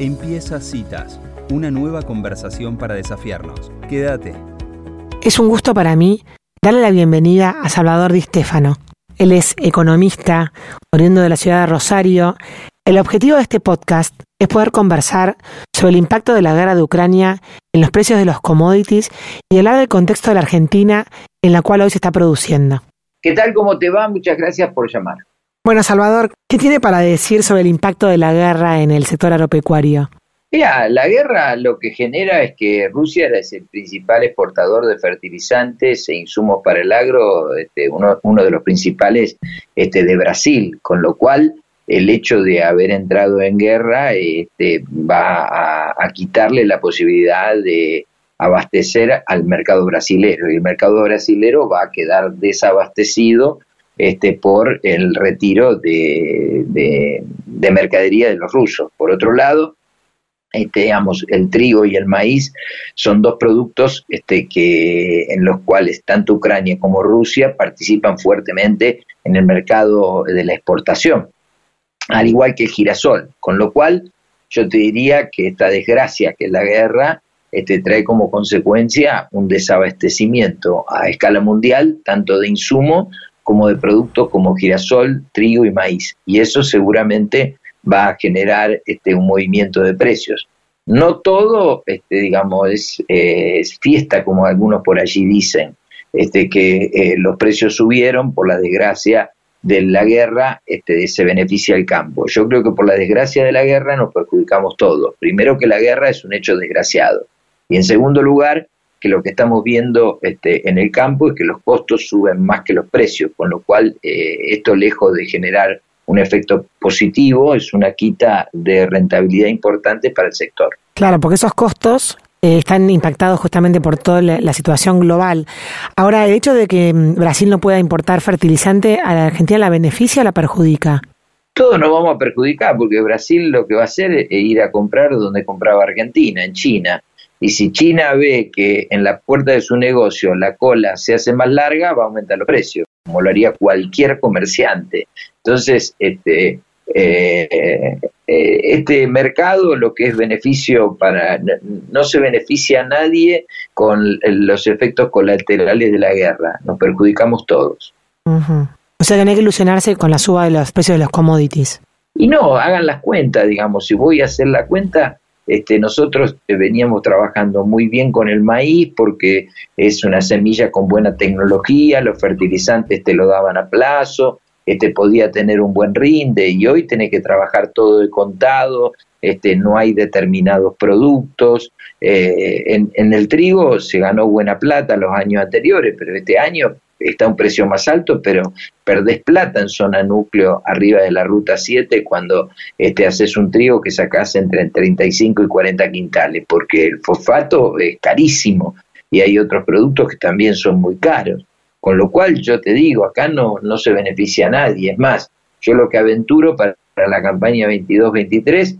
Empieza Citas, una nueva conversación para desafiarnos. Quédate. Es un gusto para mí darle la bienvenida a Salvador Di Stefano. Él es economista, oriundo de la ciudad de Rosario. El objetivo de este podcast es poder conversar sobre el impacto de la guerra de Ucrania en los precios de los commodities y hablar del contexto de la Argentina en la cual hoy se está produciendo. ¿Qué tal? ¿Cómo te va? Muchas gracias por llamar. Bueno, Salvador, ¿qué tiene para decir sobre el impacto de la guerra en el sector agropecuario? Mira, la guerra lo que genera es que Rusia es el principal exportador de fertilizantes e insumos para el agro, este, uno, uno, de los principales este, de Brasil, con lo cual el hecho de haber entrado en guerra este, va a, a quitarle la posibilidad de abastecer al mercado brasilero y el mercado brasilero va a quedar desabastecido este, por el retiro de, de, mercadería de los rusos. Por otro lado, este, digamos, el trigo y el maíz son dos productos este, que, en los cuales tanto Ucrania como Rusia participan fuertemente en el mercado de la exportación, al igual que el girasol, con lo cual yo te diría que esta desgracia que es la guerra este, trae como consecuencia un desabastecimiento a escala mundial, tanto de insumos como de productos como girasol, trigo y maíz. Y eso seguramente va a generar este, un movimiento de precios. No todo, este, digamos, es, es fiesta, como algunos por allí dicen, este, que eh, los precios subieron por la desgracia de la guerra, este, se beneficia el campo. Yo creo que por la desgracia de la guerra nos perjudicamos todos. Primero que la guerra es un hecho desgraciado. Y en segundo lugar, que lo que estamos viendo este, en el campo es que los costos suben más que los precios, con lo cual eh, esto lejos de generar un efecto positivo es una quita de rentabilidad importante para el sector. Claro, porque esos costos eh, están impactados justamente por toda la, situación global. Ahora, el hecho de que mm, Brasil no pueda importar fertilizante, ¿a la Argentina la beneficia o la perjudica? Todos nos vamos a perjudicar porque Brasil lo que va a hacer es ir a comprar donde compraba Argentina, en China. Y si China ve que en la puerta de su negocio la cola se hace más larga, va a aumentar los precios, como lo haría cualquier comerciante. Entonces, este, eh, eh, este mercado lo que es beneficio para no se beneficia a nadie con los efectos colaterales de la guerra nos perjudicamos todos. O sea que que ilusionarse con la suba de los precios de los commodities. Y no hagan las cuentas digamos si voy a hacer la cuenta este, nosotros eh, veníamos trabajando muy bien con el maíz porque es una semilla con buena tecnología, los fertilizantes te lo daban a plazo, este, podía tener un buen rinde y hoy tiene que trabajar todo de contado, este, no hay determinados productos. Eh, en, el trigo se ganó buena plata los años anteriores, pero este año está un precio más alto, pero perdés plata en zona núcleo arriba de la ruta 7 cuando este, haces un trigo que sacás entre 35 y 40 quintales, porque el fosfato es carísimo y hay otros productos que también son muy caros. Con lo cual yo te digo, acá no, no se beneficia a nadie. Es más, yo lo que aventuro para, para la campaña 22-23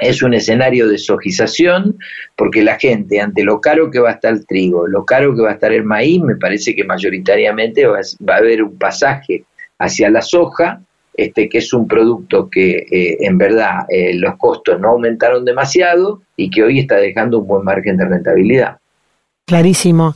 es un escenario de sojización, porque la gente, ante lo caro que va a estar el trigo, lo caro que va a estar el maíz, me parece que mayoritariamente va, a haber un pasaje hacia la soja, este, que es un producto que eh, en verdad eh, los costos no aumentaron demasiado y que hoy está dejando un buen margen de rentabilidad. Clarísimo.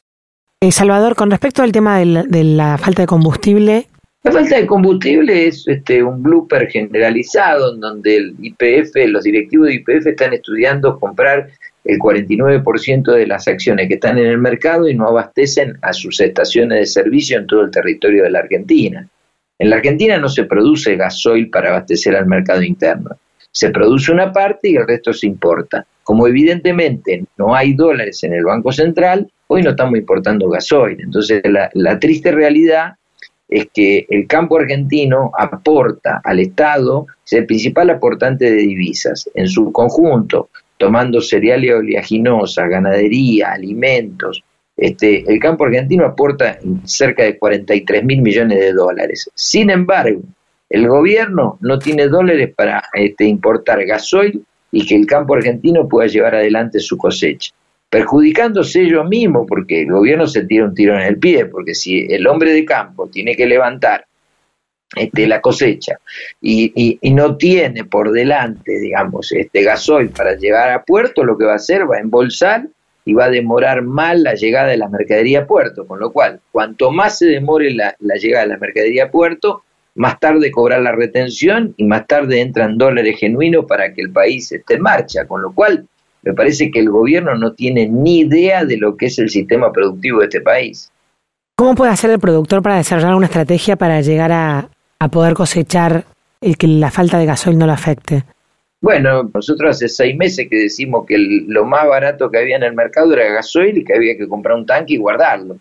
Eh, Salvador, con respecto al tema de la falta de combustible, la falta de combustible es este, un blooper generalizado en donde el IPF, los directivos de IPF están estudiando comprar el 49% de las acciones que están en el mercado y no abastecen a sus estaciones de servicio en todo el territorio de la Argentina. En la Argentina no se produce gasoil para abastecer al mercado interno. Se produce una parte y el resto se importa. Como evidentemente no hay dólares en el Banco Central, hoy no estamos importando gasoil. Entonces la, la triste realidad es que el campo argentino aporta al Estado, es el principal aportante de divisas en su conjunto, tomando cereales oleaginosas, ganadería, alimentos. Este, el campo argentino aporta cerca de 43 mil millones de dólares. Sin embargo, el gobierno no tiene dólares para este, importar gasoil y que el campo argentino pueda llevar adelante su cosecha perjudicándose ellos mismos, porque el gobierno se tira un tiro en el pie, porque si el hombre de campo tiene que levantar este, la cosecha y, no tiene por delante, digamos, este gasoil para llevar a puerto, lo que va a hacer va a embolsar y va a demorar mal la llegada de la mercadería a puerto, con lo cual, cuanto más se demore la, la llegada de la mercadería a puerto, más tarde cobrar la retención y más tarde entran dólares genuinos para que el país esté en marcha, con lo cual me parece que el gobierno no tiene ni idea de lo que es el sistema productivo de este país. ¿Cómo puede hacer el productor para desarrollar una estrategia para llegar a, poder cosechar y que la falta de gasoil no lo afecte? Bueno, nosotros hace seis meses que decimos que lo más barato que había en el mercado era gasoil y que había que comprar un tanque y guardarlo.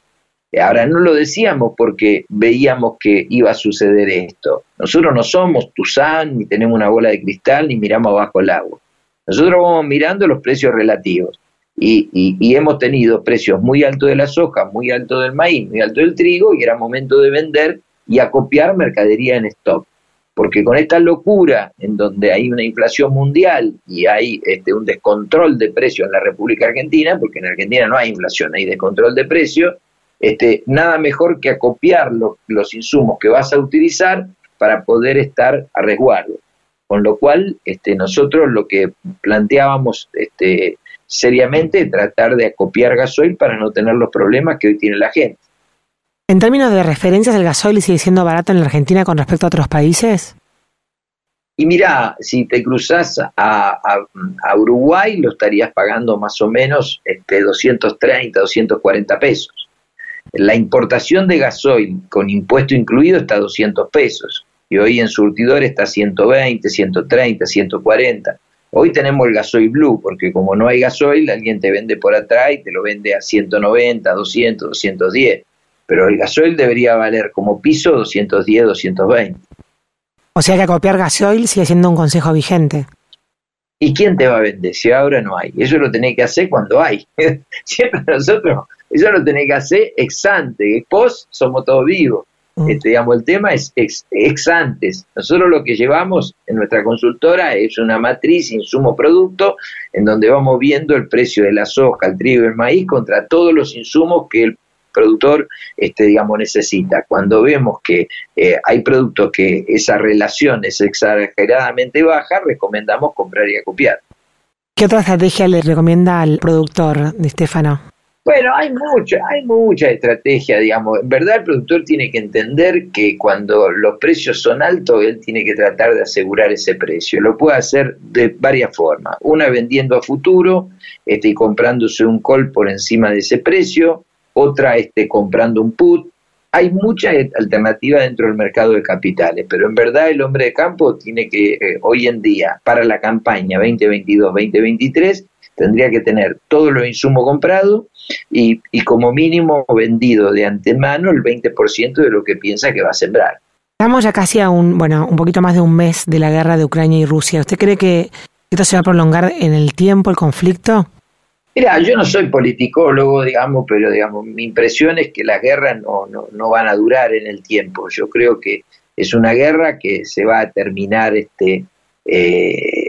Ahora no lo decíamos porque veíamos que iba a suceder esto. Nosotros no somos Tuzán, ni tenemos una bola de cristal, ni miramos abajo el agua. Nosotros vamos mirando los precios relativos y, hemos tenido precios muy altos de la soja, muy altos del maíz, muy altos del trigo y era momento de vender y acopiar mercadería en stock. Porque con esta locura en donde hay una inflación mundial y hay este, un descontrol de precios en la República Argentina, porque en Argentina no hay inflación, hay descontrol de precios, este, nada mejor que acopiar los insumos que vas a utilizar para poder estar a resguardo. Con lo cual, este, nosotros lo que planteábamos este, seriamente tratar de acopiar gasoil para no tener los problemas que hoy tiene la gente. En términos de referencias, ¿el gasoil sigue siendo barato en la Argentina con respecto a otros países? Y mira, si te cruzas a, Uruguay, lo estarías pagando más o menos este, 230, 240 pesos. La importación de gasoil con impuesto incluido está a 200 pesos y hoy en surtidor está a 120, 130, 140. Hoy tenemos el gasoil blue porque como no hay gasoil, alguien te vende por atrás y te lo vende a 190, 200, 210. Pero el gasoil debería valer como piso 210, 220. O sea que copiar gasoil sigue siendo un consejo vigente. ¿Y quién te va a vender si ahora no hay? Eso lo tenés que hacer cuando hay. Siempre nosotros, eso lo tenés que hacer ex ante, post somos todos vivos. Este, digamos, el tema es ex, antes. Nosotros lo que llevamos en nuestra consultora es una matriz insumo-producto en donde vamos viendo el precio de la soja, el trigo y el maíz contra todos los insumos que el productor este, digamos, necesita. Cuando vemos que eh, hay productos que esa relación es exageradamente baja, recomendamos comprar y acopiar. ¿Qué otra estrategia le recomienda al productor, de Stefano? Bueno, hay mucha, hay mucha estrategia, digamos. En verdad el productor tiene que entender que cuando los precios son altos, él tiene que tratar de asegurar ese precio. Lo puede hacer de varias formas. Una vendiendo a futuro este, y comprándose un call por encima de ese precio, otra este, comprando un put. Hay muchas alternativas dentro del mercado de capitales, pero en verdad el hombre de campo tiene que, eh, hoy en día, para la campaña 2022-2023, tendría que tener todo lo insumo comprado y, y como mínimo vendido de antemano el 20% de lo que piensa que va a sembrar. Estamos ya casi a un, bueno, un poquito más de un mes de la guerra de Ucrania y Rusia. ¿Usted cree que esto se va a prolongar en el tiempo, el conflicto? Mira, yo no soy politicólogo, digamos, pero digamos, mi impresión es que las guerras no, no, no van a durar en el tiempo. Yo creo que es una guerra que se va a terminar este, eh,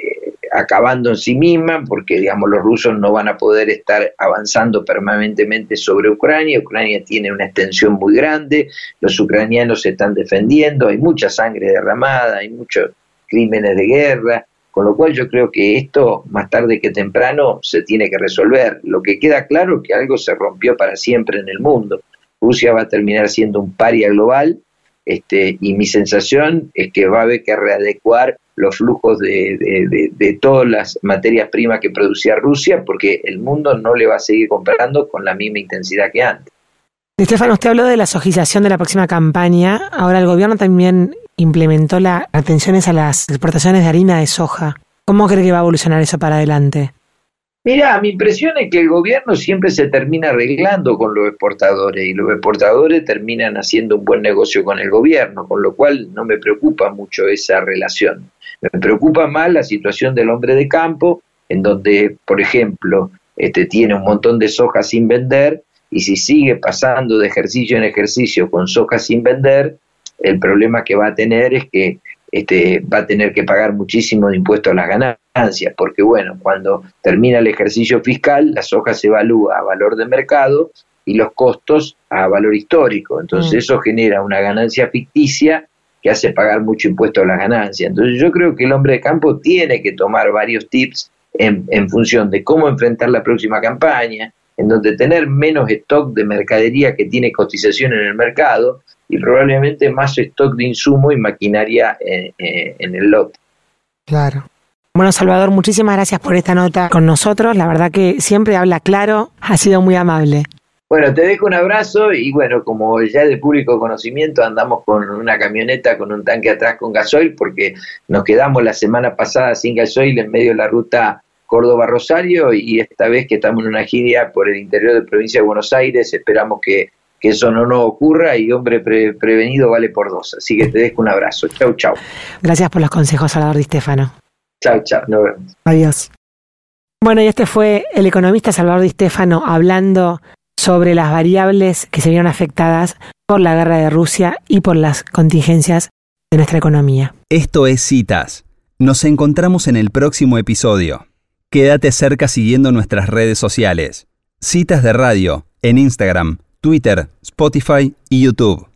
acabando en sí misma, porque digamos los rusos no van a poder estar avanzando permanentemente sobre Ucrania. Ucrania tiene una extensión muy grande, los ucranianos se están defendiendo, hay mucha sangre derramada, hay muchos crímenes de guerra. Con lo cual yo creo que esto, más tarde que temprano, se tiene que resolver. Lo que queda claro es que algo se rompió para siempre en el mundo. Rusia va a terminar siendo un paria global este, y mi sensación es que va a haber que readecuar los flujos de, de, todas las materias primas que producía Rusia porque el mundo no le va a seguir comprando con la misma intensidad que antes. Estefano, usted habló de la sojización de la próxima campaña. Ahora el gobierno también implementó las atenciones a las exportaciones de harina de soja. ¿Cómo cree que va a evolucionar eso para adelante? Mira, mi impresión es que el gobierno siempre se termina arreglando con los exportadores y los exportadores terminan haciendo un buen negocio con el gobierno, con lo cual no me preocupa mucho esa relación. Me preocupa más la situación del hombre de campo, en donde, por ejemplo, este, tiene un montón de soja sin vender y si sigue pasando de ejercicio en ejercicio con soja sin vender, el problema que va a tener es que este, va a tener que pagar muchísimo de impuesto a las ganancias, porque bueno, cuando termina el ejercicio fiscal, la soja se evalúa a valor de mercado y los costos a valor histórico. Entonces mm. eso genera una ganancia ficticia que hace pagar mucho impuesto a las ganancias. Entonces yo creo que el hombre de campo tiene que tomar varios tips en, función de cómo enfrentar la próxima campaña, en donde tener menos stock de mercadería que tiene cotización en el mercado y probablemente más stock de insumo y maquinaria en, en el lote. Claro. Bueno, Salvador, muchísimas gracias por esta nota con nosotros. La verdad que siempre habla claro, ha sido muy amable. Bueno, te dejo un abrazo y bueno, como ya de público conocimiento, andamos con una camioneta con un tanque atrás con gasoil porque nos quedamos la semana pasada sin gasoil en medio de la ruta Córdoba-Rosario y esta vez que estamos en una gira por el interior de la provincia de Buenos Aires, esperamos que, eso no nos ocurra y hombre prevenido vale por dos. Así que te dejo un abrazo. Chau, chau. Gracias por los consejos, Salvador Di Stefano. Chao, chao, nos vemos. Adiós. Bueno, y este fue el economista Salvador Di Stefano hablando sobre las variables que se vieron afectadas por la guerra de Rusia y por las contingencias de nuestra economía. Esto es Citas. Nos encontramos en el próximo episodio. Quédate cerca siguiendo nuestras redes sociales. Citas de radio en Instagram, Twitter, Spotify y YouTube.